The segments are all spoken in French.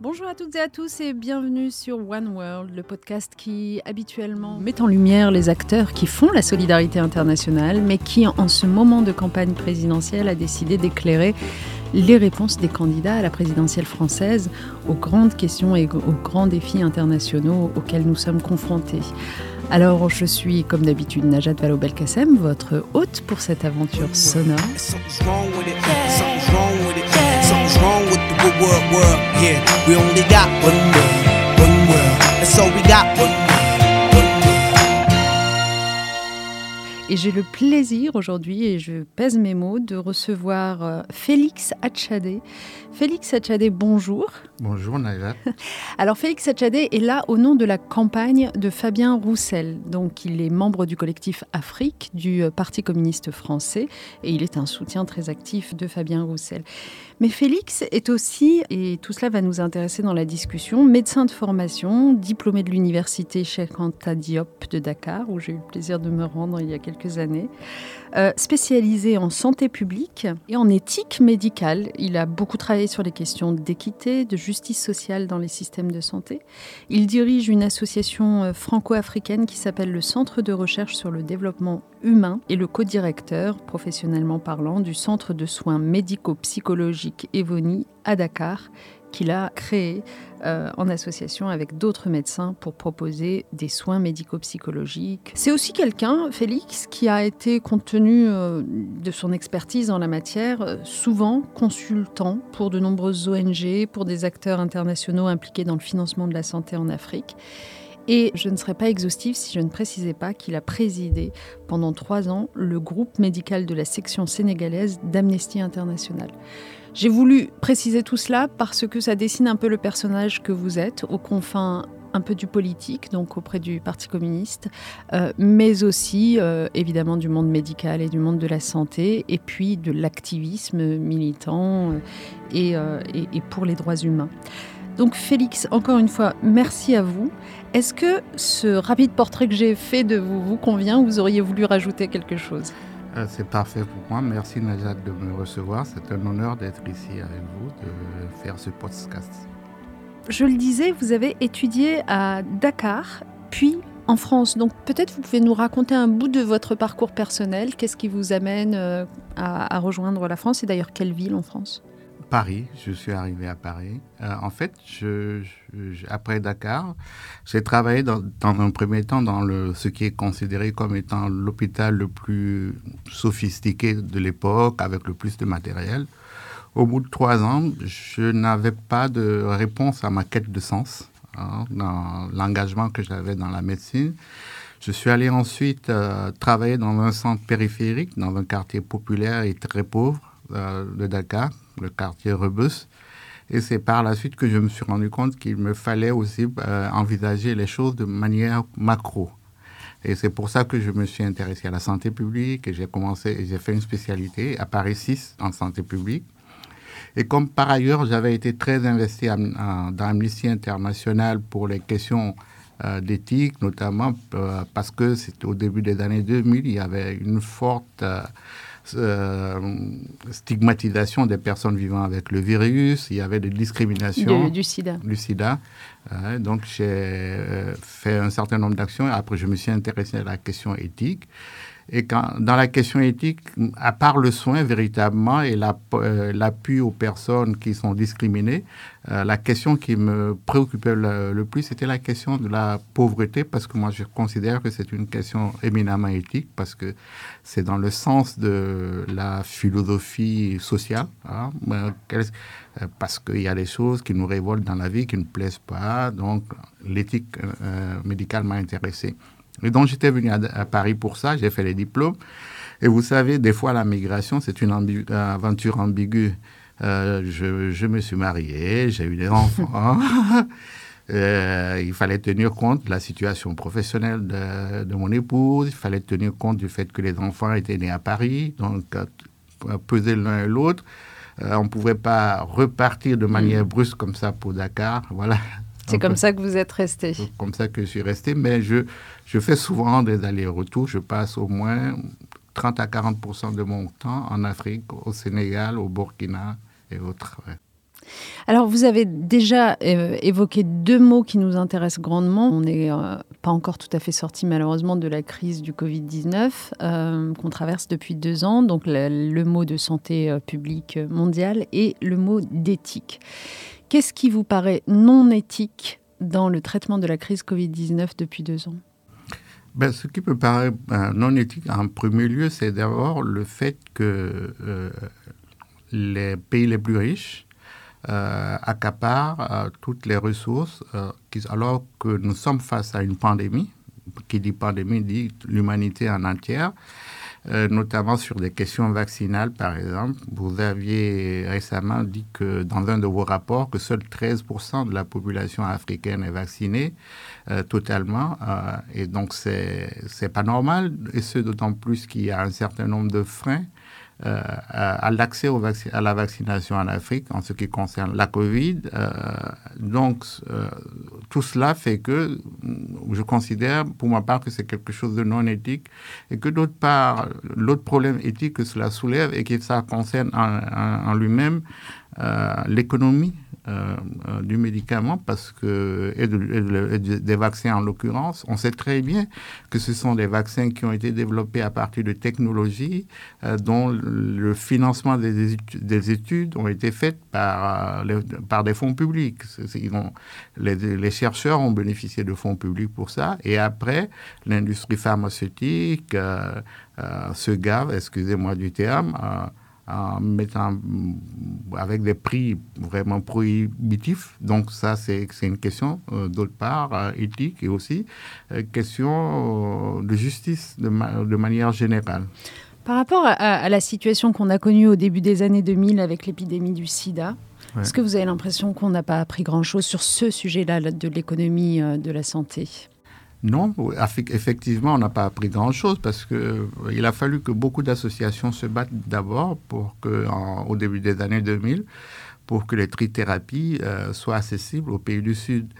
Bonjour à toutes et à tous et bienvenue sur One World, le podcast qui habituellement met en lumière les acteurs qui font la solidarité internationale, mais qui en ce moment de campagne présidentielle a décidé d'éclairer les réponses des candidats à la présidentielle française aux grandes questions et aux grands défis internationaux auxquels nous sommes confrontés. Alors, je suis comme d'habitude Najat Vallaud-Belkacem, votre hôte pour cette aventure sonore. Et j'ai le plaisir aujourd'hui, et je pèse mes mots, de recevoir euh, Félix Hatchadé. Félix Hatchadé, bonjour. Bonjour Naila. Alors Félix Hatchadé est là au nom de la campagne de Fabien Roussel. Donc il est membre du collectif Afrique du euh, Parti communiste français et il est un soutien très actif de Fabien Roussel. Mais Félix est aussi, et tout cela va nous intéresser dans la discussion, médecin de formation, diplômé de l'université Cheikh Anta Diop de Dakar, où j'ai eu le plaisir de me rendre il y a quelques années, euh, spécialisé en santé publique et en éthique médicale. Il a beaucoup travaillé sur les questions d'équité, de justice sociale dans les systèmes de santé. Il dirige une association euh, franco-africaine qui s'appelle le Centre de recherche sur le développement humain et le co-directeur, professionnellement parlant, du Centre de soins médico-psychologiques Evoni à Dakar, qu'il a créé euh, en association avec d'autres médecins pour proposer des soins médico-psychologiques. C'est aussi quelqu'un, Félix, qui a été, compte tenu euh, de son expertise en la matière, souvent consultant pour de nombreuses ONG, pour des acteurs internationaux impliqués dans le financement de la santé en Afrique. Et je ne serais pas exhaustive si je ne précisais pas qu'il a présidé pendant trois ans le groupe médical de la section sénégalaise d'Amnesty International. J'ai voulu préciser tout cela parce que ça dessine un peu le personnage que vous êtes, aux confins un peu du politique, donc auprès du Parti communiste, euh, mais aussi euh, évidemment du monde médical et du monde de la santé, et puis de l'activisme militant euh, et, et, pour les droits humains. Donc Félix, encore une fois, merci à vous. Est-ce que ce rapide portrait que j'ai fait de vous vous convient? Ou vous auriez voulu rajouter quelque chose? C'est parfait pour moi. Merci Najat de me recevoir. C'est un honneur d'être ici avec vous, de faire ce podcast. Je le disais, vous avez étudié à Dakar, puis en France. Donc peut-être vous pouvez nous raconter un bout de votre parcours personnel. Qu'est-ce qui vous amène euh, à, à rejoindre la France et d'ailleurs quelle ville en France? Paris, je suis arrivé à Paris. Euh, en fait, après Dakar, j'ai travaillé dans, un premier temps dans ce qui est considéré comme étant l'hôpital le plus sophistiqué de l'époque, avec le plus de matériel. Au bout de trois ans, je n'avais pas de réponse à ma quête de sens, hein, dans l'engagement que j'avais dans la médecine. Je suis allé ensuite euh, travailler dans un centre périphérique, dans un quartier populaire et très pauvre euh, de Dakar, le quartier Rebus. Et c'est par la suite que je me suis rendu compte qu'il me fallait aussi euh, envisager les choses de manière macro. Et c'est pour ça que je me suis intéressé à la santé publique et j'ai commencé, j'ai fait une spécialité à Paris 6 en santé publique. Et comme par ailleurs, j'avais été très investi à, à, dans Amnesty International pour les questions euh, d'éthique, notamment euh, parce que c'était au début des années 2000, il y avait une forte euh, stigmatisation des personnes vivant avec le virus, il y avait des discriminations. Du, du sida. Du sida. Euh, donc j'ai euh, fait un certain nombre d'actions. Après, je me suis intéressé à la question éthique. Et dans la question éthique, à part le soin véritablement et l'appui la, aux personnes qui sont discriminées, euh, la question qui me préoccupait le, plus, c'était la question de la pauvreté, parce que moi je considère que c'est une question éminemment éthique, parce que c'est dans le sens de la philosophie sociale, hein, parce qu'il y a des choses qui nous révoltent dans la vie, qui ne plaisent pas, donc l'éthique euh, médicale m'a intéressé. Et donc j'étais venu à, à, Paris pour ça, j'ai fait les diplômes. Et vous savez, des fois la migration, c'est une ambi aventure ambiguë. Euh, je, je, me suis marié, j'ai eu des enfants. euh, il fallait tenir compte de la situation professionnelle de, de, mon épouse, il fallait tenir compte du fait que les enfants étaient nés à Paris, donc euh, peser l'un et l'autre. Euh, on ne pouvait pas repartir de manière brusque comme ça pour Dakar. Voilà. C'est comme ça que vous êtes resté. C'est comme ça que je suis resté, mais je, je fais souvent des allers-retours. Je passe au moins 30 à 40% de mon temps en Afrique, au Sénégal, au Burkina et autres. Alors, vous avez déjà euh, évoqué deux mots qui nous intéressent grandement. On n'est euh, pas encore tout à fait sorti, malheureusement, de la crise du Covid-19 euh, qu'on traverse depuis deux ans. Donc, le, mot de santé publique mondiale et le mot d'éthique. Qu'est-ce qui vous paraît non éthique dans le traitement de la crise Covid-19 depuis deux ans? Ben, ce qui me paraît non éthique en premier lieu, c'est d'abord le fait que les pays les plus riches euh, accapare euh, toutes les ressources, euh, alors que nous sommes face à une pandémie. Qui dit pandémie dit l'humanité en entière, notamment sur des questions vaccinales, par exemple. Vous aviez récemment dit que dans un de vos rapports que seul 13% de la population africaine est vaccinée totalement, et donc c'est pas normal, et ce d'autant plus qu'il y a un certain nombre de freins euh, à, l'accès à la vaccination en Afrique en ce qui concerne la Covid. Euh, donc, euh, tout cela fait que je considère pour ma part que c'est quelque chose de non éthique et que d'autre part, l'autre problème éthique que cela soulève et que ça concerne en lui-même l'économie euh, euh, du médicament parce que, et, des vaccins en l'occurrence. On sait très bien que ce sont des vaccins qui ont été développés à partir de technologies euh, dont le financement des des études ont été faites par, par des fonds publics. les, les, chercheurs ont bénéficié de fonds publics pour ça. Et après, l'industrie pharmaceutique se gave, excusez-moi du terme, en mettant avec des prix vraiment prohibitifs. Donc ça, c'est une question, euh, d'autre part, euh, éthique et aussi euh, question de justice de, de, manière générale. Par rapport à, la situation qu'on a connue au début des années 2000 avec l'épidémie du sida, est-ce que vous avez l'impression qu'on n'a pas appris grand-chose sur ce sujet-là de l'économie de la santé? Non, effectivement, on n'a pas appris grand-chose parce qu'il euh, a fallu que beaucoup d'associations se battent d'abord pour que, au début des années 2000, pour que les trithérapies euh, soient accessibles aux pays du Sud.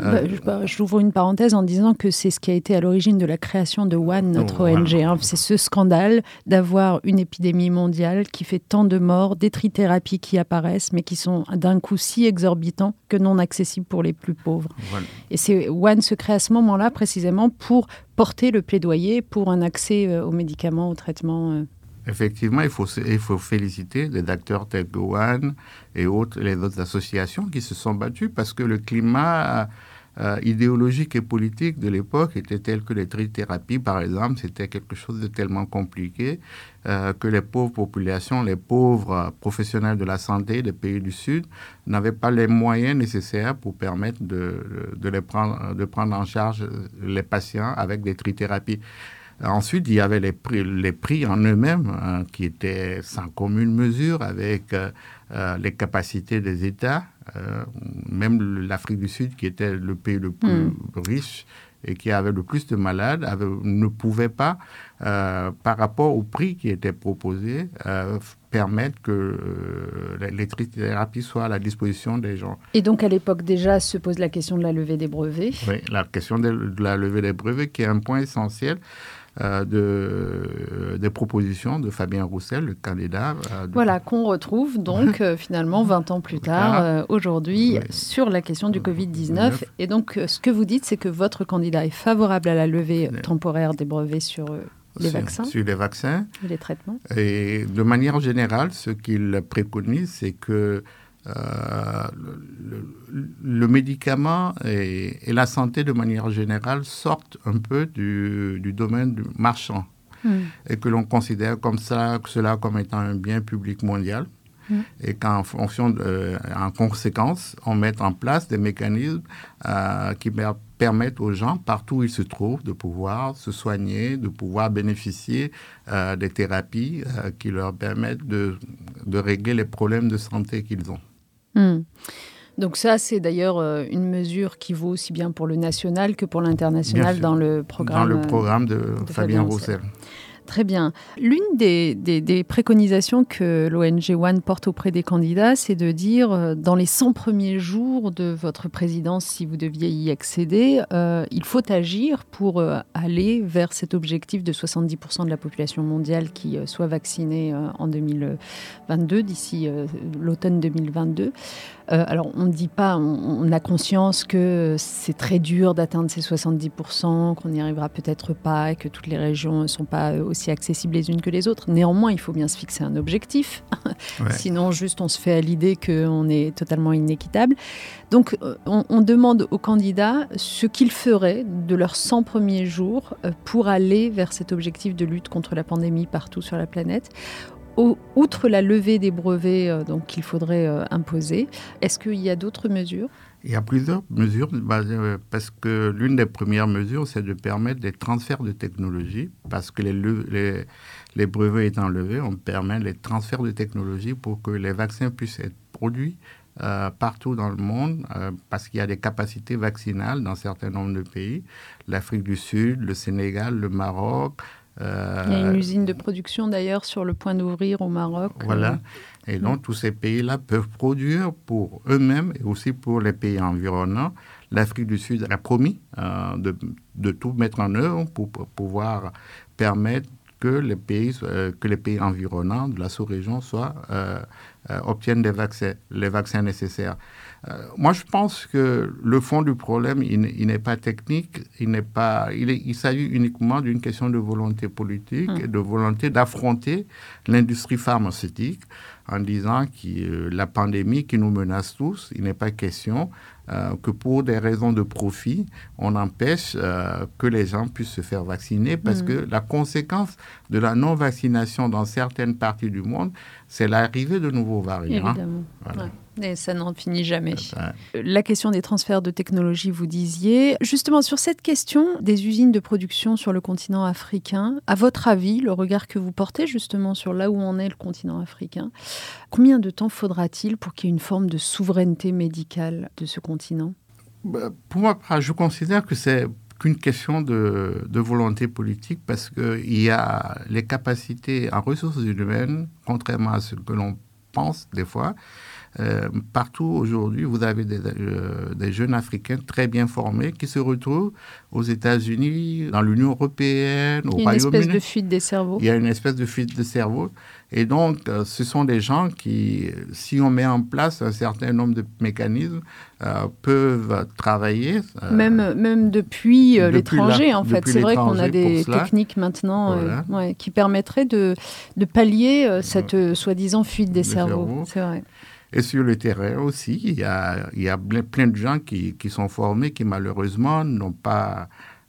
Euh, bah, bah, je, ouvre une parenthèse en disant que c'est ce qui a été à l'origine de la création de One, notre oh, ONG. Hein. C'est ce scandale d'avoir une épidémie mondiale qui fait tant de morts, des trithérapies qui apparaissent, mais qui sont d'un coup si exorbitants que non accessibles pour les plus pauvres. Et c'est One se crée à ce moment-là précisément pour porter le plaidoyer pour un accès euh, aux médicaments, aux traitements. Effectivement, il faut, féliciter les acteurs tels que et autres, les autres associations qui se sont battues parce que le climat euh, idéologique et politique de l'époque était tel que les trithérapies, par exemple, c'était quelque chose de tellement compliqué euh, que les pauvres populations, les pauvres professionnels de la santé des pays du Sud n'avaient pas les moyens nécessaires pour permettre de, de, les prendre, de prendre en charge les patients avec des trithérapies. Ensuite, il y avait les prix, les prix en eux-mêmes hein, qui étaient sans commune mesure avec euh, euh, les capacités des États. Euh, même l'Afrique du Sud, qui était le pays le plus hmm. riche et qui avait le plus de malades, ne pouvait pas, par rapport au prix qui était proposé, permettre que les thérapies soient à la disposition des gens. Et donc à l'époque déjà se pose la question de la levée des brevets. Oui, la question de la levée des brevets qui est un point essentiel. Euh, de, euh, des propositions de Fabien Roussel, le candidat. Euh, voilà, qu'on retrouve donc finalement 20 ans plus tard, aujourd'hui, sur la question du Covid-19. Et donc, ce que vous dites, c'est que votre candidat est favorable à la levée temporaire des brevets sur les vaccins. Sur les vaccins. Et les traitements. Et de manière générale, ce qu'il préconise, c'est que euh, le, médicament et, la santé de manière générale sortent un peu du, domaine du marchand hmm. et que l'on considère comme ça, cela comme étant un bien public mondial hmm. et qu'en fonction, de, en conséquence, on met en place des mécanismes euh, qui permettent aux gens, partout où ils se trouvent, de pouvoir se soigner, de pouvoir bénéficier euh, des thérapies qui leur permettent de, de régler les problèmes de santé qu'ils ont. Hmm. Donc ça, c'est d'ailleurs euh, une mesure qui vaut aussi bien pour le national que pour l'international dans le programme. Dans le programme de, Fabien, Roussel. Très bien. L'une des, préconisations que l'ONG One porte auprès des candidats, c'est de dire, euh, dans les 100 premiers jours de votre présidence, si vous deviez y accéder, euh, il faut agir pour euh, aller vers cet objectif de 70% de la population mondiale qui soit vaccinée en 2022, d'ici l'automne 2022. Alors, on ne dit pas, on, a conscience que c'est très dur d'atteindre ces 70%, qu'on n'y arrivera peut-être pas, que toutes les régions ne sont pas aussi accessibles les unes que les autres. Néanmoins, il faut bien se fixer un objectif. Sinon, juste, on se fait à l'idée qu'on est totalement inéquitable. Donc, euh, on, demande aux candidats ce qu'ils feraient de leurs 100 premiers jours euh, pour aller vers cet objectif de lutte contre la pandémie partout sur la planète outre la levée des brevets euh, donc qu'il faudrait imposer, est-ce qu'il y a d'autres mesures? Il y a plusieurs mesures, parce que l'une des premières mesures, c'est de permettre des transferts de technologie, parce que les, brevets étant levés, on permet les transferts de technologie pour que les vaccins puissent être produits euh, partout dans le monde, euh, parce qu'il y a des capacités vaccinales dans un certain nombre de pays, l'Afrique du Sud, le Sénégal, le Maroc, euh, Il y a une usine de production d'ailleurs sur le point d'ouvrir au Maroc. Voilà. Et donc tous ces pays-là peuvent produire pour eux-mêmes et aussi pour les pays environnants. L'Afrique du Sud a promis euh, de, de, tout mettre en œuvre pour, pouvoir permettre que les pays, euh, que les pays environnants de la sous-région soient, obtiennent des vaccins, les vaccins nécessaires. Euh, moi, je pense que le fond du problème, il, n'est pas technique, il n'est pas, il, il s'agit uniquement d'une question de volonté politique et hum. de volonté d'affronter l'industrie pharmaceutique en disant que euh, la pandémie qui nous menace tous, il n'est pas question euh, que pour des raisons de profit, on empêche que les gens puissent se faire vacciner parce hum. que la conséquence de la non-vaccination dans certaines parties du monde, c'est l'arrivée de nouveaux variants. Évidemment. Et ça n'en finit jamais. La question des transferts de technologie, vous disiez. Justement, sur cette question des usines de production sur le continent africain, à votre avis, le regard que vous portez justement sur là où en est le continent africain, combien de temps faudra-t-il pour qu'il y ait une forme de souveraineté médicale de ce continent? Bah, Pour moi, je considère que c'est qu'une question de, volonté politique parce qu'il y a les capacités en ressources humaines, contrairement à ce que l'on pense des fois, euh, partout aujourd'hui, vous avez euh, des, jeunes Africains très bien formés qui se retrouvent aux États-Unis, dans l'Union européenne, au Royaume-Uni. Il y a une espèce de fuite des cerveaux. Il y a une espèce de fuite de cerveau. Et donc, euh, ce sont des gens qui, si on met en place un certain nombre de mécanismes, peuvent travailler. même, même depuis, l'étranger, en fait. C'est vrai qu'on a des techniques maintenant qui permettraient de, de pallier cette soi-disant fuite des cerveaux. C'est vrai. Et sur le terrain aussi, il y a, plein de gens qui, sont formés, qui malheureusement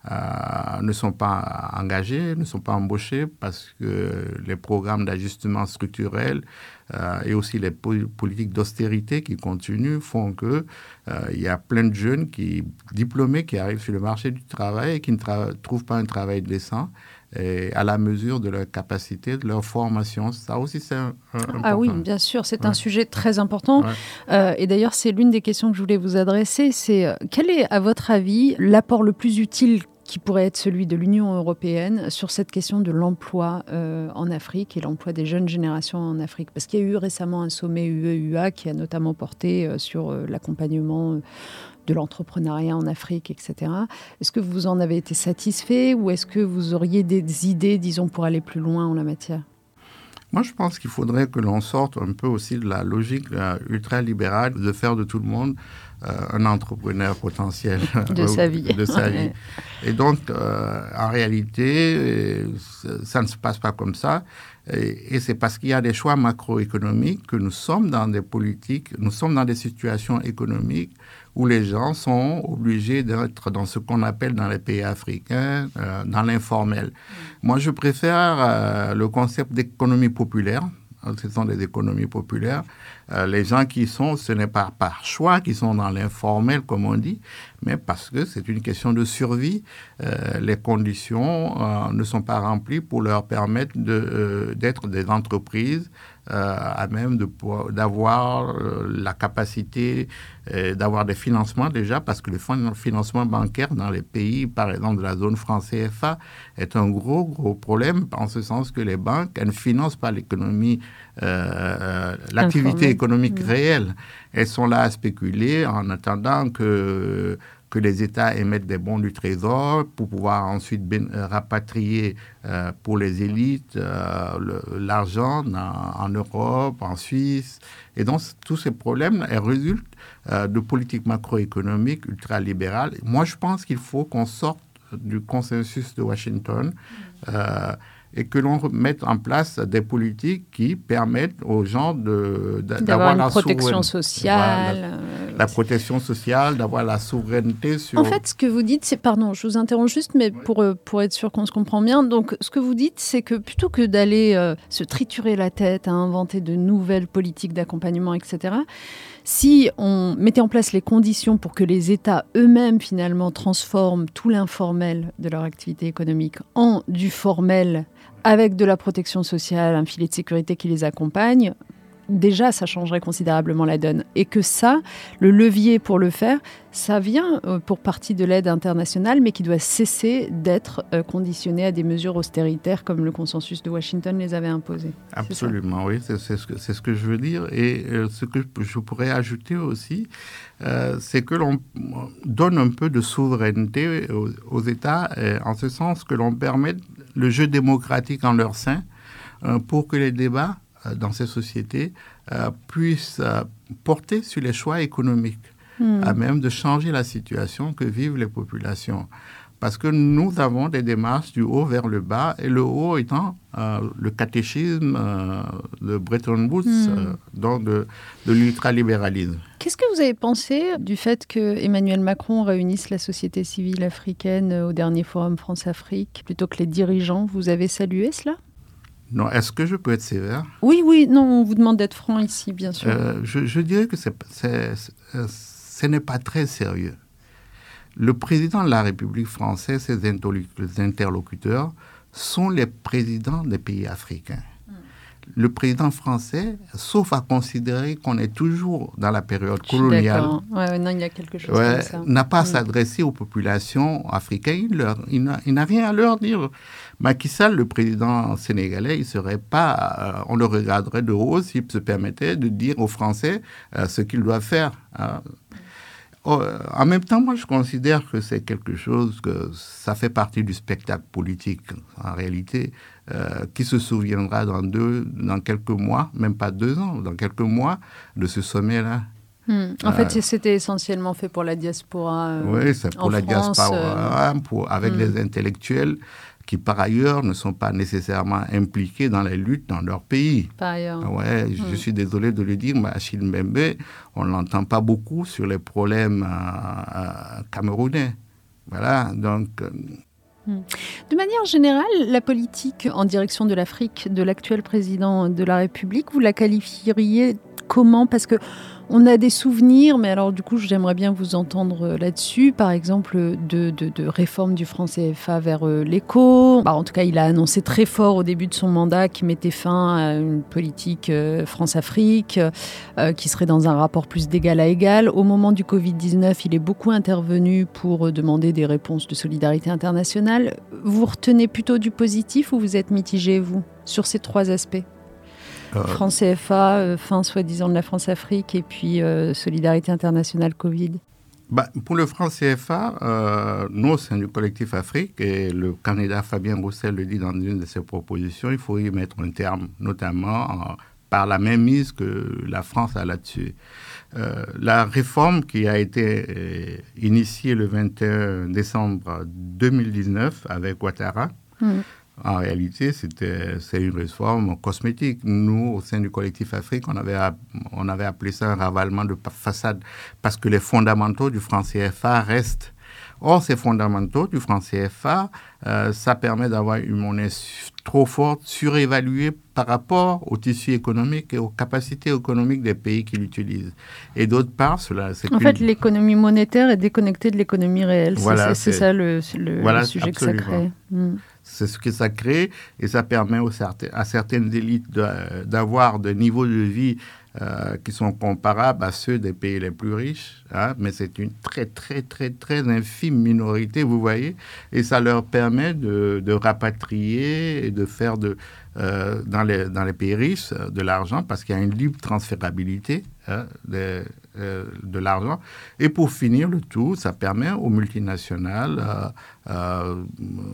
euh, ne sont pas engagés, ne sont pas embauchés parce que les programmes d'ajustement structurel euh, et aussi les politiques d'austérité qui continuent font que euh, y a plein de jeunes qui diplômés qui arrivent sur le marché du travail et qui ne trouvent pas un travail décent et à la mesure de leur capacité, de leur formation. Ça aussi, c'est un, Ah oui, bien sûr, c'est un sujet très important. Euh, et d'ailleurs, c'est l'une des questions que je voulais vous adresser. C'est euh, quel est, à votre avis, l'apport le plus utile qui pourrait être celui de l'Union européenne sur cette question de l'emploi euh, en Afrique et l'emploi des jeunes générations en Afrique? Parce qu'il y a eu récemment un sommet UE-UA qui a notamment porté sur l'accompagnement de l'entrepreneuriat en Afrique, etc. Est-ce que vous en avez été satisfait ou est-ce que vous auriez des idées, disons, pour aller plus loin en la matière? Moi, je pense qu'il faudrait que l'on sorte un peu aussi de la logique ultra-libérale de faire de tout le monde euh, un entrepreneur potentiel de sa vie. de sa vie. Et donc, euh, en réalité, ça ne se passe pas comme ça. Et, c'est parce qu'il y a des choix macroéconomiques que nous sommes dans des politiques, nous sommes dans des situations économiques où les gens sont obligés d'être dans ce qu'on appelle dans les pays africains, euh, dans l'informel. Moi, je préfère euh, le concept d'économie populaire. Ce sont des économies populaires. Euh, les gens qui sont, ce n'est pas par choix qu'ils sont dans l'informel, comme on dit, mais parce que c'est une question de survie. les conditions ne sont pas remplies pour leur permettre d'être des entreprises à même d'avoir la capacité d'avoir des financements déjà, parce que le financement bancaire dans les pays, par exemple de la zone France CFA, est un gros, gros problème, en ce sens que les banques, elles ne financent pas l'économie, l'activité économique mmh. réelle. Elles sont là à spéculer en attendant que que les États émettent des bons du Trésor pour pouvoir ensuite euh, rapatrier euh, pour les élites euh, l'argent en, Europe, en Suisse. Et donc, tous ces problèmes résultent de politiques macroéconomiques ultralibérales. Moi, je pense qu'il faut qu'on sorte du consensus de Washington et que l'on mette en place des politiques qui permettent aux gens d'avoir la protection sociale. la, protection sociale, d'avoir la souveraineté sur... En fait, ce que vous dites, c'est... Pardon, je vous interromps juste, mais pour, euh, pour être sûr qu'on se comprend bien. Donc, ce que vous dites, c'est que plutôt que d'aller euh, se triturer la tête à inventer de nouvelles politiques d'accompagnement, etc., si on mettait en place les conditions pour que les États eux-mêmes finalement transforment tout l'informel de leur activité économique en du formel avec de la protection sociale, un filet de sécurité qui les accompagne, déjà ça changerait considérablement la donne. Et que ça, le levier pour le faire, ça vient euh, pour partie de l'aide internationale, mais qui doit cesser d'être euh, conditionné à des mesures austéritaires comme le consensus de Washington les avait imposées. Absolument, oui, c'est ce, ce que je veux dire. Et euh, ce que je pourrais ajouter aussi, c'est que l'on donne un peu de souveraineté aux, États, en ce sens que l'on permet le jeu démocratique en leur sein pour que les débats dans ces sociétés euh, puissent euh, porter sur les choix économiques, hmm. à même de changer la situation que vivent les populations. Parce que nous avons des démarches du haut vers le bas, et le haut étant le catéchisme de Bretton Woods, donc de, de l'ultralibéralisme. Qu'est-ce que vous avez pensé du fait que Emmanuel Macron réunisse la société civile africaine au dernier forum France-Afrique plutôt que les dirigeants? Vous avez salué cela? Non, est-ce que je peux être sévère? Oui, oui, non, on vous demande d'être franc ici, bien sûr. Euh, je, dirais que euh, ce n'est pas très sérieux. Le président de la République française, ses interlocuteurs, sont les présidents des pays africains le président français, sauf à considérer qu'on est toujours dans la période coloniale, n'a pas à mm. s'adresser aux populations africaines. Il, n'a rien à leur dire. Macky Sall, le président sénégalais, il serait pas, euh, on le regarderait de haut s'il se permettait de dire aux Français euh, ce qu'ils doivent faire. Hein. Oh, en même temps, moi, je considère que c'est quelque chose que ça fait partie du spectacle politique, en réalité, euh, qui se souviendra dans, deux, dans quelques mois, même pas deux ans, dans quelques mois, de ce sommet-là? Hmm. En fait, euh, c'était essentiellement fait pour la diaspora. Euh, oui, c'est pour la diaspora, pour, avec hmm. les intellectuels qui par ailleurs ne sont pas nécessairement impliqués dans les luttes dans leur pays. Par ailleurs. Ah ouais, je hmm. suis désolé de le dire, mais Achille Mbembe, on ne l'entend pas beaucoup sur les problèmes camerounais. Voilà, donc... De manière générale, la politique en direction de l'Afrique de l'actuel président de la République, vous la qualifieriez comment? Parce que on a des souvenirs, mais alors du coup, j'aimerais bien vous entendre euh, là-dessus. Par exemple, de, de, réforme du franc CFA vers euh, l'éco. Bah, en tout cas, il a annoncé très fort au début de son mandat qu'il mettait fin à une politique euh, France-Afrique, qui serait dans un rapport plus d'égal à égal. Au moment du Covid-19, il est beaucoup intervenu pour demander des réponses de solidarité internationale. Vous retenez plutôt du positif ou vous êtes mitigé, vous, sur ces trois aspects? France CFA, euh, fin soi-disant de la France-Afrique et puis euh, Solidarité internationale Covid bah, pour le franc CFA, nous, au sein du collectif Afrique, et le candidat Fabien Roussel le dit dans une de ses propositions, il faut y mettre un terme, notamment par la même mise que la France a là-dessus. la réforme qui a été initiée le 21 décembre 2019 avec Ouattara, mmh. En réalité, c'est une réforme cosmétique. Nous, au sein du collectif Afrique, on avait, on avait appelé ça un ravalement de façade parce que les fondamentaux du franc CFA restent. Or, ces fondamentaux du franc CFA, euh, ça permet d'avoir une monnaie trop forte, surévaluée par rapport au tissu économique et aux capacités économiques des pays qui l'utilisent. Et d'autre part, cela... En fait, l'économie monétaire est déconnectée de l'économie réelle. c'est ça le, le, sujet que ça crée. C'est ce que ça crée et ça permet aux à certaines élites d'avoir des niveaux de vie euh, qui sont comparables à ceux des pays les plus riches, hein, mais c'est une très, très, très, très infime minorité, vous voyez, et ça leur permet de, de rapatrier et de faire de, euh, dans, les, dans les pays riches de l'argent parce qu'il y a une libre transférabilité hein, euh, de l'argent. Et pour finir le tout, ça permet aux multinationales,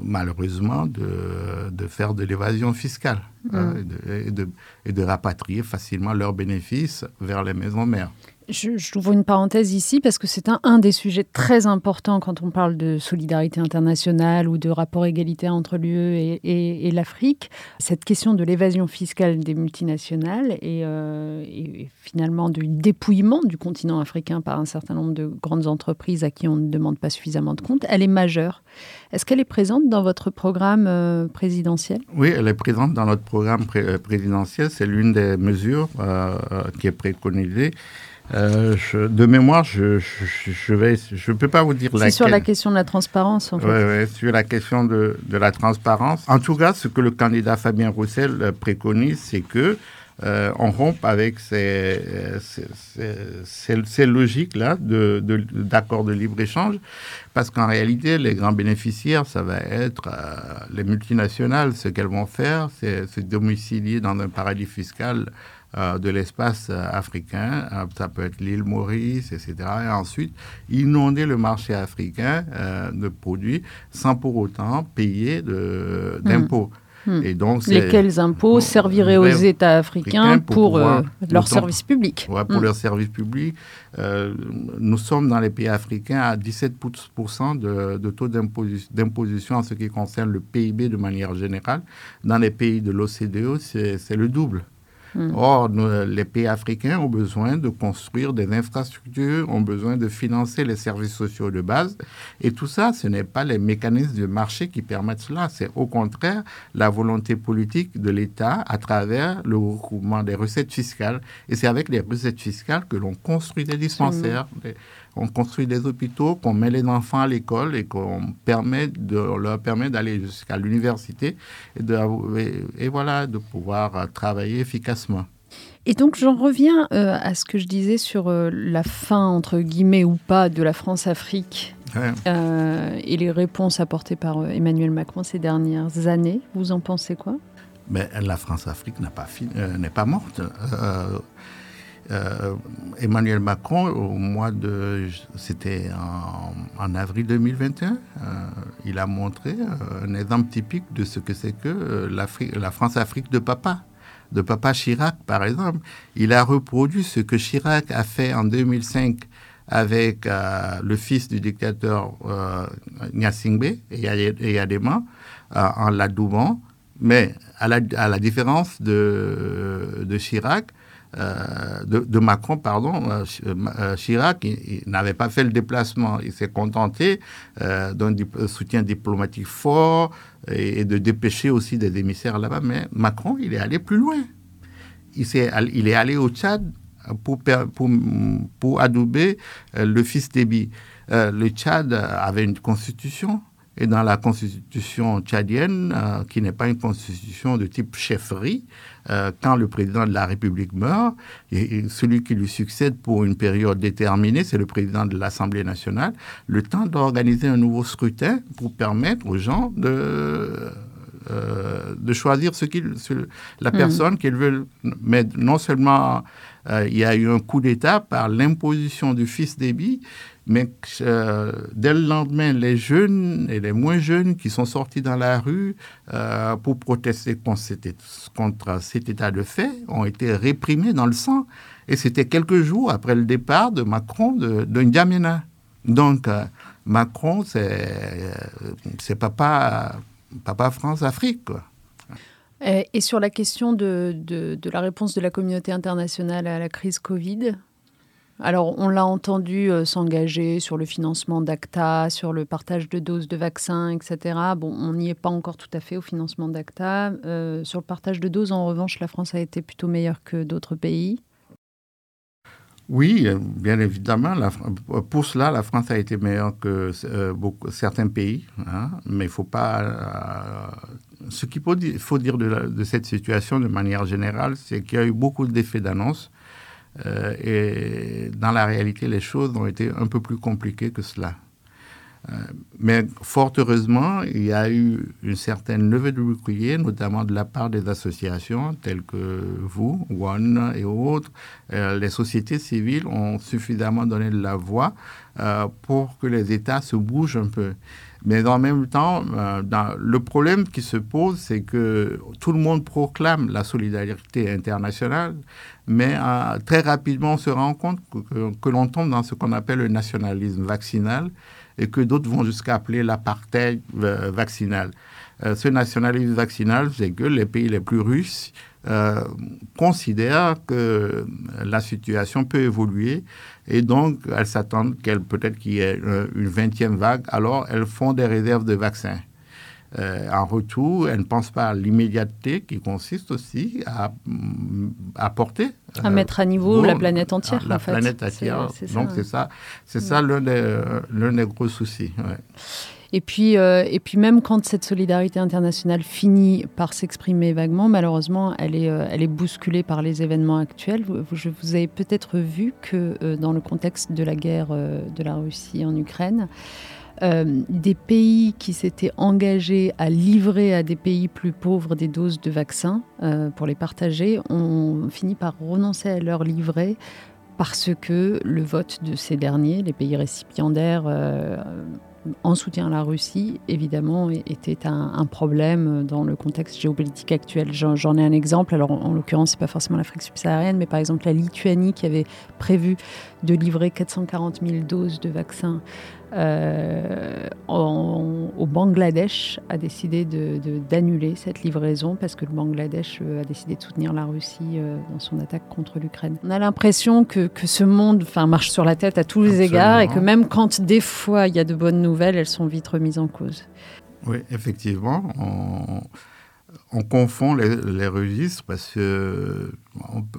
malheureusement, de, de faire de l'évasion fiscale. Hein, mm. et, de, et, de, rapatrier facilement leurs bénéfices vers les maisons mères. Je une parenthèse ici parce que c'est un, des sujets très importants quand on parle de solidarité internationale ou de rapport égalitaire entre l'UE et, l'Afrique. Cette question de l'évasion fiscale des multinationales et, euh, et, finalement du dépouillement du continent africain par un certain nombre de grandes entreprises à qui on ne demande pas suffisamment de comptes, elle est majeure. Est-ce qu'elle est présente dans votre programme euh, présidentiel? Oui, elle est présente dans notre programme euh, présidentiel. C'est l'une des mesures qui est préconisée. Euh, de mémoire, je je, vais, je peux pas vous dire laquelle. C'est sur la question de la transparence, en fait. Oui, ouais, sur la question de, de, la transparence. En tout cas, ce que le candidat Fabien Roussel euh, préconise, c'est que euh, on rompe avec ces, ces, ces, logiques-là d'accord de, de libre-échange, parce qu'en réalité, les grands bénéficiaires, ça va être les multinationales. Ce qu'elles vont faire, c'est se domicilier dans un paradis fiscal euh, de l'espace euh, africain, euh, ça peut être l'île Maurice, etc. Et ensuite, inonder le marché africain de produits sans pour autant payer hmm. d'impôts. Hmm. Et donc, Lesquels impôts serviraient aux États africains pour, leurs services publics ouais, Pour hmm. leurs services publics. nous sommes dans les pays africains à 17% de, de taux d'imposition en ce qui concerne le PIB de manière générale. Dans les pays de l'OCDE, c'est le double. Hmm. Or, les pays africains ont besoin de construire des infrastructures, ont besoin de financer les services sociaux de base. Et tout ça, ce n'est pas les mécanismes de marché qui permettent cela. C'est au contraire la volonté politique de l'État à travers le recouvrement des recettes fiscales. Et c'est avec les recettes fiscales que l'on construit des dispensaires, on construit des hôpitaux, qu'on met les enfants à l'école et qu'on permet de, leur permet d'aller jusqu'à l'université et, de, et, voilà, de pouvoir travailler efficacement. Et donc j'en reviens euh, à ce que je disais sur euh, la fin, entre guillemets ou pas, de la France-Afrique euh, et les réponses apportées par Emmanuel Macron ces dernières années. Vous en pensez quoi? Mais La France-Afrique n'est pas, pas morte. Euh, Emmanuel Macron, au mois de, c'était en, avril 2021, euh, il a montré euh, un exemple typique de ce que c'est que la France-Afrique de papa, de papa Chirac par exemple. Il a reproduit ce que Chirac a fait en 2005 avec le fils du dictateur Nyasingbe et Yadema en l'adoubant, mais à la, différence de Chirac, euh, de, Macron, pardon, euh, euh, Chirac, n'avait pas fait le déplacement. Il s'est contenté d'un soutien diplomatique fort et, de dépêcher aussi des émissaires là-bas. Mais Macron, il est allé plus loin. Il, est, il est allé au Tchad pour, pour, pour adouber le fils d'Ebi. le Tchad avait une constitution et dans la constitution tchadienne, qui n'est pas une constitution de type chefferie, euh, quand le président de la République meurt, et, celui qui lui succède pour une période déterminée, c'est le président de l'Assemblée nationale, le temps d'organiser un nouveau scrutin pour permettre aux gens de, euh, de choisir ce qu'il, la hmm. personne qu'ils veulent. Mais non seulement euh, il y a eu un coup d'État par l'imposition du fils d'Ebi, mais euh, dès le lendemain, les jeunes et les moins jeunes qui sont sortis dans la rue euh, pour protester contre cet état de fait ont été réprimés dans le sang. Et c'était quelques jours après le départ de Macron de, de N'Djamena. Donc, euh, Macron, c'est papa, France-Afrique. Et sur la question de la réponse de la communauté internationale à la crise Covid, alors, on l'a entendu euh, s'engager sur le financement d'ACTA, sur le partage de doses de vaccins, etc. Bon, on n'y est pas encore tout à fait au financement d'ACTA. Euh, sur le partage de doses, en revanche, la France a été plutôt meilleure que d'autres pays. Oui, bien évidemment. pour cela, la France a été meilleure que beaucoup, certains pays. Hein, mais il faut pas. ce qu'il faut, dire de, de, cette situation de manière générale, c'est qu'il y a eu beaucoup d'effets d'annonce. Et dans la réalité, les choses ont été un peu plus compliquées que cela. Euh, mais fort heureusement, il y a eu une certaine levée de bouclier, notamment de la part des associations telles que vous, One et autres. Euh, les sociétés civiles ont suffisamment donné de la voix euh, pour que les États se bougent un peu. Mais en même temps, dans, le problème qui se pose, c'est que tout le monde proclame la solidarité internationale, mais très rapidement on se rend compte que, l'on tombe dans ce qu'on appelle le nationalisme vaccinal et que d'autres vont jusqu'à appeler l'apartheid euh, vaccinal. Euh, ce nationalisme vaccinal, c'est que les pays les plus russes euh, considèrent que la situation peut évoluer et donc elles s'attendent qu'elle peut-être qu'il y ait une vingtième vague. Alors elles font des réserves de vaccins. en retour, elles ne pensent pas à l'immédiateté qui consiste aussi à apporter à mettre à niveau la planète entière. La planète entière. Donc c'est ça, c'est ça l'un des, gros soucis. Et puis, euh, et puis même quand cette solidarité internationale finit par s'exprimer vaguement, malheureusement, elle est, euh, elle est bousculée par les événements actuels. Je vous avez peut-être vu que euh, dans le contexte de la guerre de la Russie en Ukraine, des pays qui s'étaient engagés à livrer à des pays plus pauvres des doses de vaccins pour les partager ont fini par renoncer à leur livrer parce que le vote de ces derniers, les pays récipiendaires, en soutien à la Russie, évidemment, était un, problème dans le contexte géopolitique actuel. J'en ai un exemple. Alors, en, l'occurrence, c'est pas forcément l'Afrique subsaharienne, mais par exemple la Lituanie qui avait prévu de livrer 440 000 doses de vaccins euh, au Bangladesh a décidé d'annuler de, cette livraison parce que le Bangladesh euh, a décidé de soutenir la Russie euh, dans son attaque contre l'Ukraine. On a l'impression que, que, ce monde marche sur la tête à tous les égards et que même quand des fois il y a de bonnes nouvelles, elles sont vite remises en cause. Oui, effectivement. On on confond les, les, registres parce que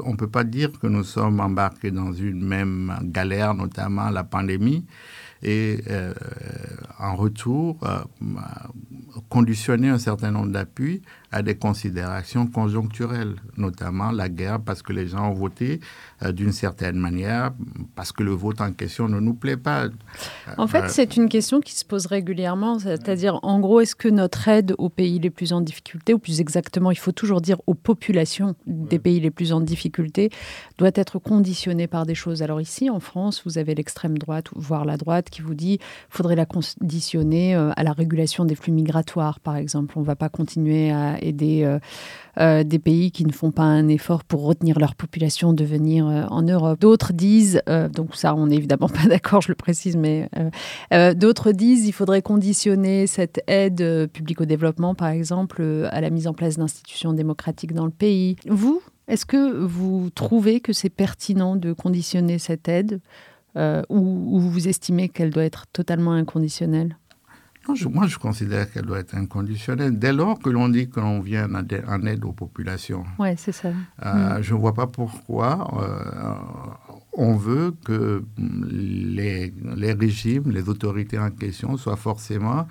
on ne peut pas dire que nous sommes embarqués dans une même galère, notamment la pandémie, et euh, en retour, euh, conditionner un certain nombre d'appuis à des considérations conjoncturelles, notamment la guerre, parce que les gens ont voté euh, d'une certaine manière, parce que le vote en question ne nous plaît pas. En fait, c'est une question qui se pose régulièrement, c'est-à-dire, en gros, est-ce que notre aide aux pays les plus en difficulté, ou plus exactement, il faut toujours dire aux populations des pays les plus en difficulté, doit être conditionnée par des choses? Alors ici, en France, vous avez l'extrême droite, voire la droite, qui vous dit faudrait la conditionner à la régulation des flux migratoires, par exemple. On ne va pas continuer à aider euh, euh, des pays qui ne font pas un effort pour retenir leur population de venir euh, en Europe. D'autres disent, donc ça on n'est évidemment pas d'accord, je le précise, mais d'autres disent il faudrait conditionner cette aide publique au développement, par exemple, à la mise en place d'institutions démocratiques dans le pays. Vous, est-ce que vous trouvez que c'est pertinent de conditionner cette aide ou vous estimez qu'elle doit être totalement inconditionnelle? Moi, je considère qu'elle doit être inconditionnelle dès lors que l'on dit que l'on vient en aide aux populations. Oui, c'est ça. Euh, mm. Je ne vois pas pourquoi euh, on veut que les, les, régimes, les autorités en question soient forcément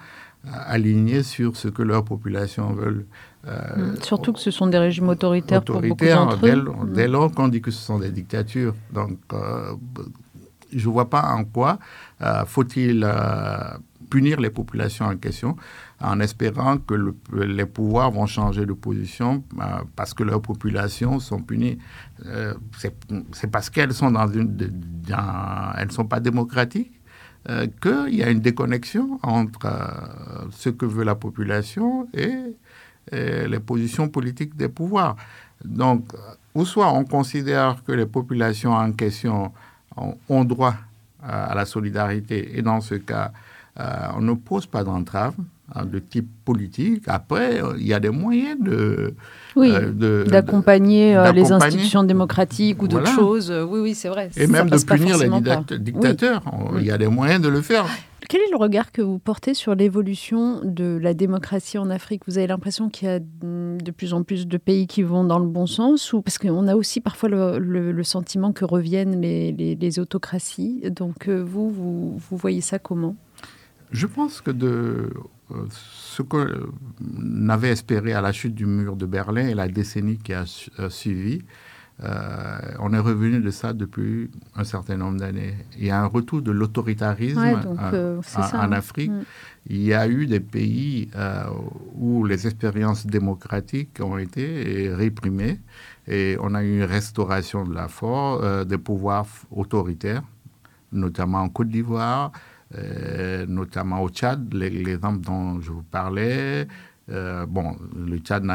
euh, alignés sur ce que leurs populations veulent. Mm. Surtout que ce sont des régimes autoritaires, autoritaires pour beaucoup dès, mm. dès lors qu'on dit que ce sont des dictatures. Donc, je ne vois pas en quoi faut-il punir les populations en question en espérant que les pouvoirs vont changer de position euh, parce que leurs populations sont punies. Euh, c'est parce qu'elles sont dans une, elles sont pas démocratiques euh, qu'il y a une déconnexion entre ce que veut la population et, les positions politiques des pouvoirs. Donc, ou soit on considère que les populations en question ont, droit à la solidarité et dans ce cas euh, on ne pose pas d'entrave hein, de type politique. Après, il y a des moyens de... Euh, d'accompagner euh, les institutions démocratiques ou d'autres choses. Oui, oui, c'est vrai. Et même de punir les dictateurs. Il y a des moyens de le faire. Quel est le regard que vous portez sur l'évolution de la démocratie en Afrique? Vous avez l'impression qu'il y a de plus en plus de pays qui vont dans le bon sens ou parce qu'on a aussi parfois le, sentiment que reviennent les, autocraties. Donc euh, vous, vous, voyez ça comment? Je pense que de euh, ce qu'on avait espéré à la chute du mur de Berlin et la décennie qui a suivi, euh, on est revenu de ça depuis un certain nombre d'années. Il y a un retour de l'autoritarisme euh, en, hein. Afrique. Mm. Il y a eu des pays euh, où les expériences démocratiques ont été réprimées et on a eu une restauration de la force, des pouvoirs autoritaires, notamment en Côte d'Ivoire, notamment au Tchad, l'exemple dont je vous parlais, euh, bon, le Tchad,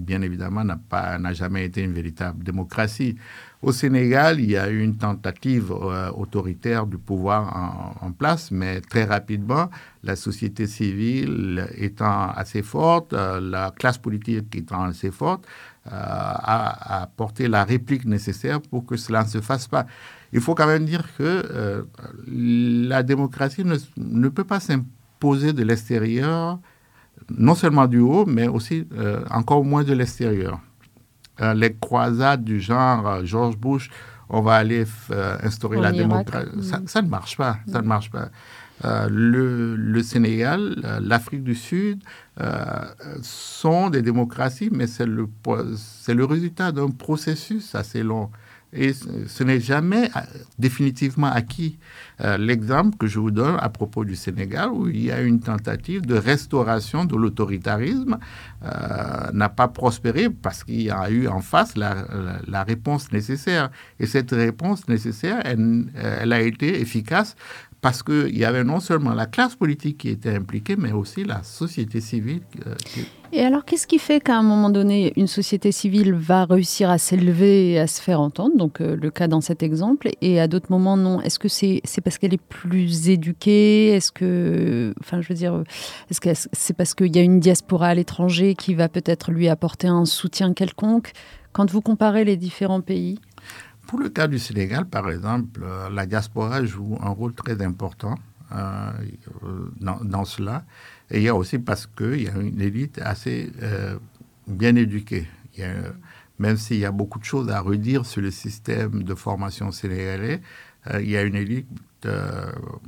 bien évidemment, n'a pas, n'a jamais été une véritable démocratie. Au Sénégal, il y a eu une tentative euh, autoritaire du pouvoir en, place, mais très rapidement, la société civile étant assez forte, euh, la classe politique étant assez forte, a, a, porté la réplique nécessaire pour que cela ne se fasse pas. Il faut quand même dire que la démocratie ne, ne peut pas s'imposer de l'extérieur non seulement du haut, mais aussi euh, encore moins de l'extérieur. Euh, les croisades du genre euh, George Bush, on va aller instaurer la démocratie, mm. ça, ne marche pas, ça ne marche pas. Le, le, Sénégal, l'Afrique du Sud sont des démocraties, mais c'est le, le résultat d'un processus assez long et ce n'est jamais euh, définitivement acquis. Euh, l'exemple que je vous donne à propos du Sénégal, où il y a une tentative de restauration de l'autoritarisme, euh, n'a pas prospéré parce qu'il y a eu en face la, réponse nécessaire. Et cette réponse nécessaire, elle a été efficace parce qu'il y avait non seulement la classe politique qui était impliquée, mais aussi la société civile. Euh, et alors, qu'est-ce qui fait qu'à un moment donné, une société civile va réussir à s'élever et à se faire entendre Donc, euh, le cas dans cet exemple, et à d'autres moments, non? Est-ce que c'est parce qu'elle est plus éduquée? Est-ce que, enfin, je veux dire, est-ce que c'est parce qu'il y a une diaspora à l'étranger qui va peut-être lui apporter un soutien quelconque? Quand vous comparez les différents pays pour le cas du Sénégal, par exemple, euh, la diaspora joue un rôle très important euh, dans, cela. Et il y a aussi parce qu'il y a une élite assez euh, bien éduquée. même s'il y a beaucoup de choses à redire sur le système de formation sénégalais, il y a une élite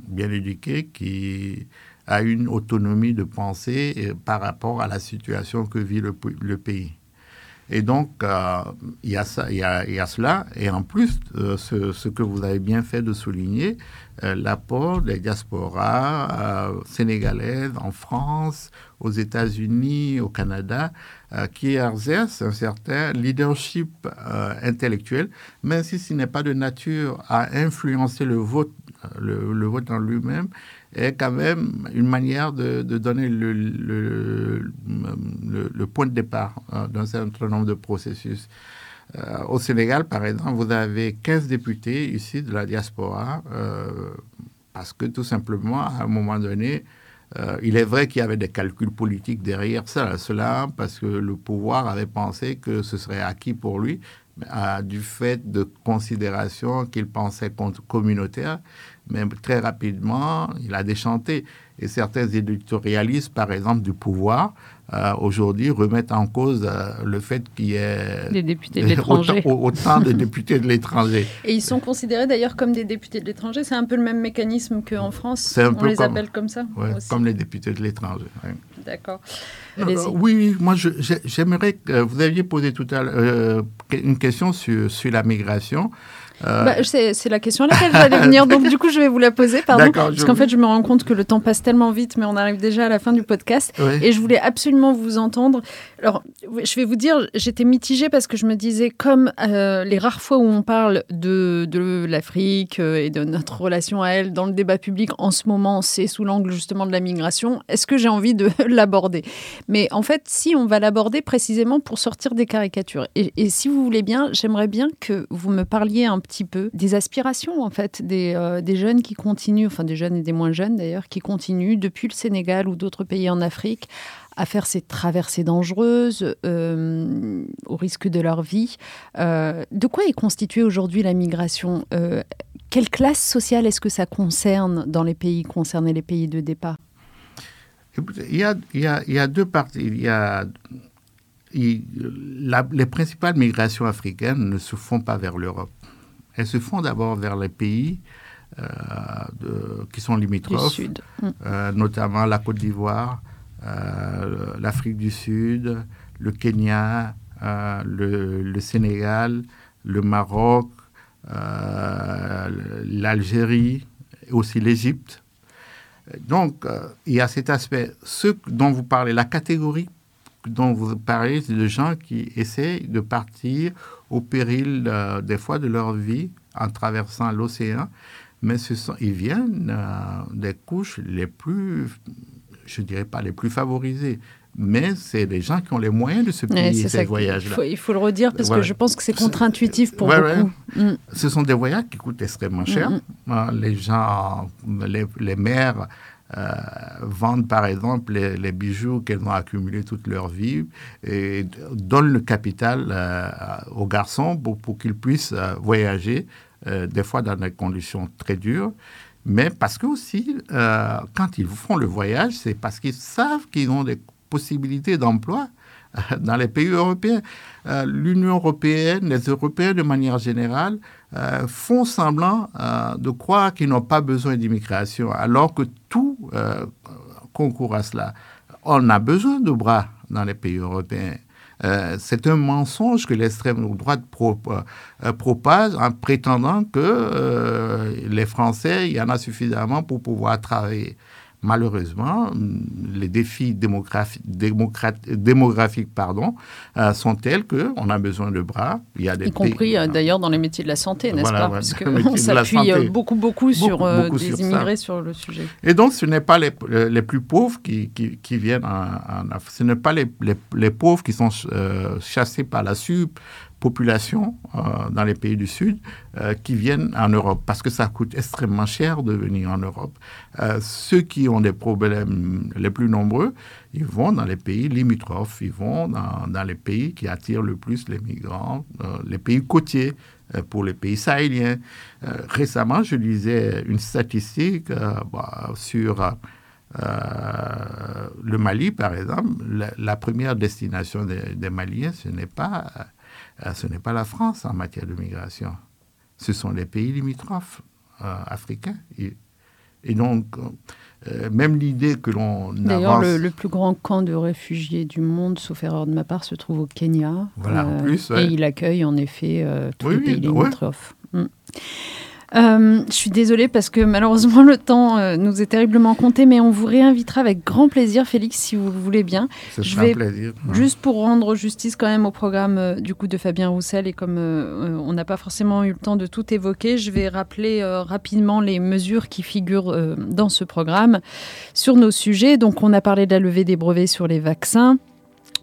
bien éduquée qui a une autonomie de pensée par rapport à la situation que vit le pays. Et donc, euh, il, y ça, il, y a, y a cela. Et en plus, euh, ce, ce, que vous avez bien fait de souligner, euh, l'apport des diasporas sénégalaises en France, aux États-Unis, au Canada, qui exercent un certain leadership intellectuel, même si ce n'est pas de nature à influencer le vote, le, le vote en lui-même, est quand même une manière de, donner le, le, point de départ hein, d'un certain nombre de processus. Euh, au Sénégal, par exemple, vous avez 15 députés ici de la diaspora, euh, parce que tout simplement, à un moment donné, euh, il est vrai qu'il y avait des calculs politiques derrière ça, cela, parce que le pouvoir avait pensé que ce serait acquis pour lui, du fait de considérations qu'il pensait communautaires mais très rapidement, il a déchanté. Et certains éditorialistes, par exemple, du pouvoir, euh, aujourd'hui remettent en cause euh, le fait qu'il y ait des députés de l'étranger. Autant, de députés de l'étranger. Et ils sont considérés d'ailleurs comme des députés de l'étranger. C'est un peu le même mécanisme qu'en France. Un On les appelle comme ça Comme les députés de l'étranger. D'accord. oui, moi j'aimerais que vous aviez posé tout à l'heure euh, une question sur, sur la migration. Euh, bah, c'est la question à laquelle j'allais venir, donc du coup je vais vous la poser, pardon, parce qu'en fait je me rends compte que le temps passe tellement vite, mais on arrive déjà à la fin du podcast, et je voulais absolument vous entendre. Alors, je vais vous dire, j'étais mitigée parce que je me disais, comme euh, les rares fois où on parle de, de l'Afrique euh, et de notre relation à elle dans le débat public en ce moment, c'est sous l'angle justement de la migration, est-ce que j'ai envie de l'aborder? Mais en fait, si on va l'aborder précisément pour sortir des caricatures, et, et si vous voulez bien, j'aimerais bien que vous me parliez un des aspirations en fait des, euh, des, jeunes qui continuent, enfin des jeunes et des moins jeunes d'ailleurs, qui continuent depuis le Sénégal ou d'autres pays en Afrique à faire ces traversées dangereuses euh, au risque de leur vie. Euh, de quoi est constituée aujourd'hui la migration Quelle classe sociale est-ce que ça concerne dans les pays concernés, les pays de départ? Il y, a, deux parties. Les principales migrations africaines ne se font pas vers l'Europe. Elles se font d'abord vers les pays euh, de, qui sont limitrophes, sud. Euh, notamment la Côte d'Ivoire, euh, l'Afrique du Sud, le Kenya, le, le, Sénégal, le Maroc, l'Algérie, aussi l'Égypte. Donc, il y a cet aspect. Ce dont vous parlez, la catégorie dont vous parlez, c'est de gens qui essaient de partir au péril des fois de leur vie en traversant l'océan, mais ce sont, ils viennent euh, des couches les plus, je dirais pas les plus favorisées, mais c'est des gens qui ont les moyens de se payer ces voyages-là. Il, faut le redire parce que je pense que c'est contre-intuitif pour beaucoup. Mm. Ce sont des voyages qui coûtent extrêmement cher. Mm, mm. Euh, les gens, les, les mères euh, vendent par exemple les, bijoux qu'elles ont accumulés toute leur vie et donnent le capital euh, aux garçons pour, qu'ils puissent euh, voyager, des fois dans des conditions très dures. Mais parce que aussi, quand ils font le voyage, c'est parce qu'ils savent qu'ils ont des possibilités d'emploi dans les pays européens. L'Union européenne, les Européens de manière générale, euh, font semblant euh, de croire qu'ils n'ont pas besoin d'immigration, alors que tout euh, concourt à cela. On a besoin de bras dans les pays européens. c'est un mensonge que l'extrême droite propage en prétendant que les Français, il y en a suffisamment pour pouvoir travailler malheureusement, les défis démographiques, démographiques pardon, euh, sont tels qu'on a besoin de bras. Il y a des y compris euh, d'ailleurs dans les métiers de la santé, n'est-ce pas Parce qu'on s'appuie euh, beaucoup, beaucoup sur des immigrés sur le sujet. Et donc, ce n'est pas les, les, plus pauvres qui, qui, viennent en, Afrique. Ce n'est pas les, les, pauvres qui sont chassés par la SUP, population euh, dans les pays du Sud euh, qui viennent en Europe parce que ça coûte extrêmement cher de venir en Europe. Euh, ceux qui ont des problèmes les plus nombreux, ils vont dans les pays limitrophes, ils vont dans, les pays qui attirent le plus les migrants, les pays côtiers pour les pays sahéliens. récemment, je lisais une statistique bah, sur... le Mali, par exemple, la, première destination des, Maliens, ce n'est pas ce n'est pas la France en matière de migration. Ce sont les pays limitrophes euh, africains. Et, donc, euh, même l'idée que l'on D'ailleurs, le, plus grand camp de réfugiés du monde, sauf erreur de ma part, se trouve au Kenya. Voilà, en plus. Et il accueille en effet tous les pays limitrophes. Mm. Euh, je suis désolée parce que malheureusement le temps euh, nous est terriblement compté, mais on vous réinvitera avec grand plaisir, Félix, si vous le voulez bien. je vais, un plaisir. Juste pour rendre justice quand même au programme euh, du coup de Fabien Roussel et comme on n'a pas forcément eu le temps de tout évoquer, je vais rappeler rapidement les mesures qui figurent dans ce programme sur nos sujets. Donc on a parlé de la levée des brevets sur les vaccins.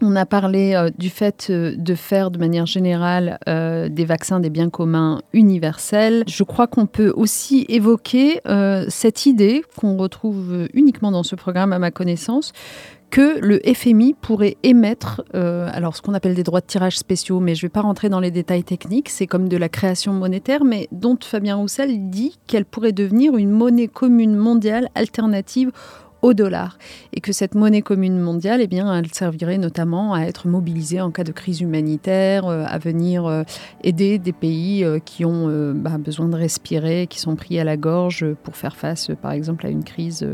On a parlé euh, du fait euh, de faire de manière générale euh, des vaccins des biens communs universels. Je crois qu'on peut aussi évoquer cette idée qu'on retrouve uniquement dans ce programme à ma connaissance que le FMI pourrait émettre, alors ce qu'on appelle des droits de tirage spéciaux, mais je ne vais pas rentrer dans les détails techniques, c'est comme de la création monétaire, mais dont Fabien Roussel dit qu'elle pourrait devenir une monnaie commune mondiale alternative au dollar et que cette monnaie commune mondiale, eh bien, elle servirait notamment à être mobilisée en cas de crise humanitaire, euh, à venir euh, aider des pays euh, qui ont bah, besoin de respirer, qui sont pris à la gorge pour faire face, par exemple, à une crise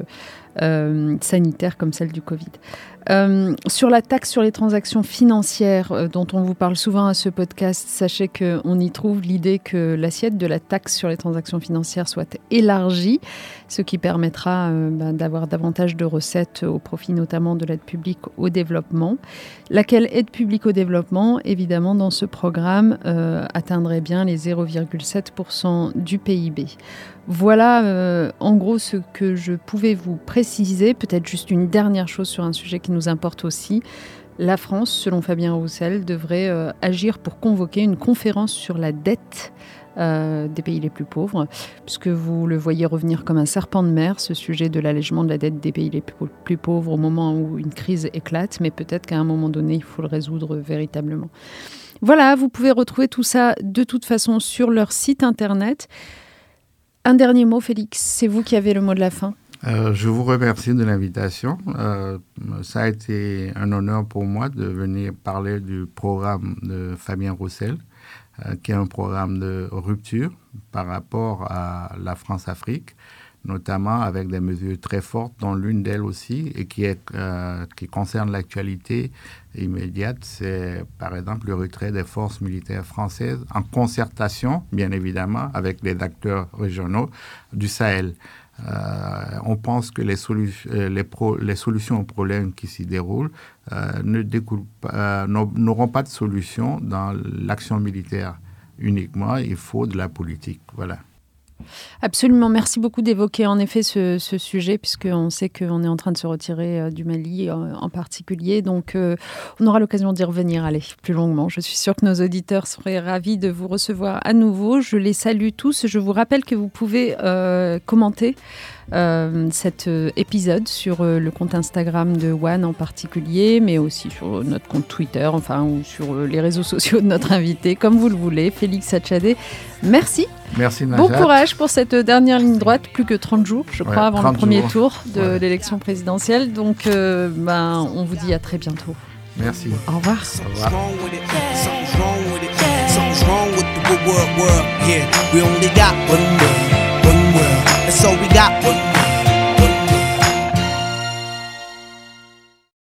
sanitaire comme celle du Covid. Sur la taxe sur les transactions financières dont on vous parle souvent à ce podcast, sachez qu'on y trouve l'idée que l'assiette de la taxe sur les transactions financières soit élargie, ce qui permettra euh, ben, d'avoir davantage de recettes au profit notamment de l'aide publique au développement. Laquelle aide publique au développement, évidemment, dans ce programme, atteindrait bien les 0,7% du PIB. Voilà euh, en gros ce que je pouvais vous préciser. Peut-être juste une dernière chose sur un sujet qui nous importe aussi. La France, selon Fabien Roussel, devrait euh, agir pour convoquer une conférence sur la dette euh, des pays les plus pauvres, puisque vous le voyez revenir comme un serpent de mer, ce sujet de l'allègement de la dette des pays les plus pauvres au moment où une crise éclate, mais peut-être qu'à un moment donné, il faut le résoudre véritablement. Voilà, vous pouvez retrouver tout ça de toute façon sur leur site internet. Un dernier mot, Félix, c'est vous qui avez le mot de la fin. Euh, je vous remercie de l'invitation. Euh, ça a été un honneur pour moi de venir parler du programme de Fabien Roussel, qui est un programme de rupture par rapport à la France-Afrique, notamment avec des mesures très fortes, dont l'une d'elles aussi, et qui, est, qui concerne l'actualité immédiate, c'est par exemple le retrait des forces militaires françaises en concertation, bien évidemment, avec les acteurs régionaux du Sahel. Euh, on pense que les, euh, les, solutions aux problèmes qui s'y déroulent euh, n'auront pas de solution dans l'action militaire uniquement. Il faut de la politique. Voilà. Absolument, merci beaucoup d'évoquer en effet ce, sujet, puisqu'on sait qu'on est en train de se retirer euh, du Mali euh, en, particulier. Donc, euh, on aura l'occasion d'y revenir, allez, plus longuement. Je suis sûre que nos auditeurs seraient ravis de vous recevoir à nouveau. Je les salue tous. Je vous rappelle que vous pouvez commenter cet épisode sur le compte Instagram de One en particulier, mais aussi sur notre compte Twitter, enfin, ou sur les réseaux sociaux de notre invité, comme vous le voulez, Félix Hachadé. Merci Merci Bon courage pour cette dernière ligne droite, plus que 30 jours, je crois, avant le premier tour de l'élection présidentielle. Donc, euh, ben, on vous dit à très bientôt. Merci. Au revoir. Au revoir. so we got one.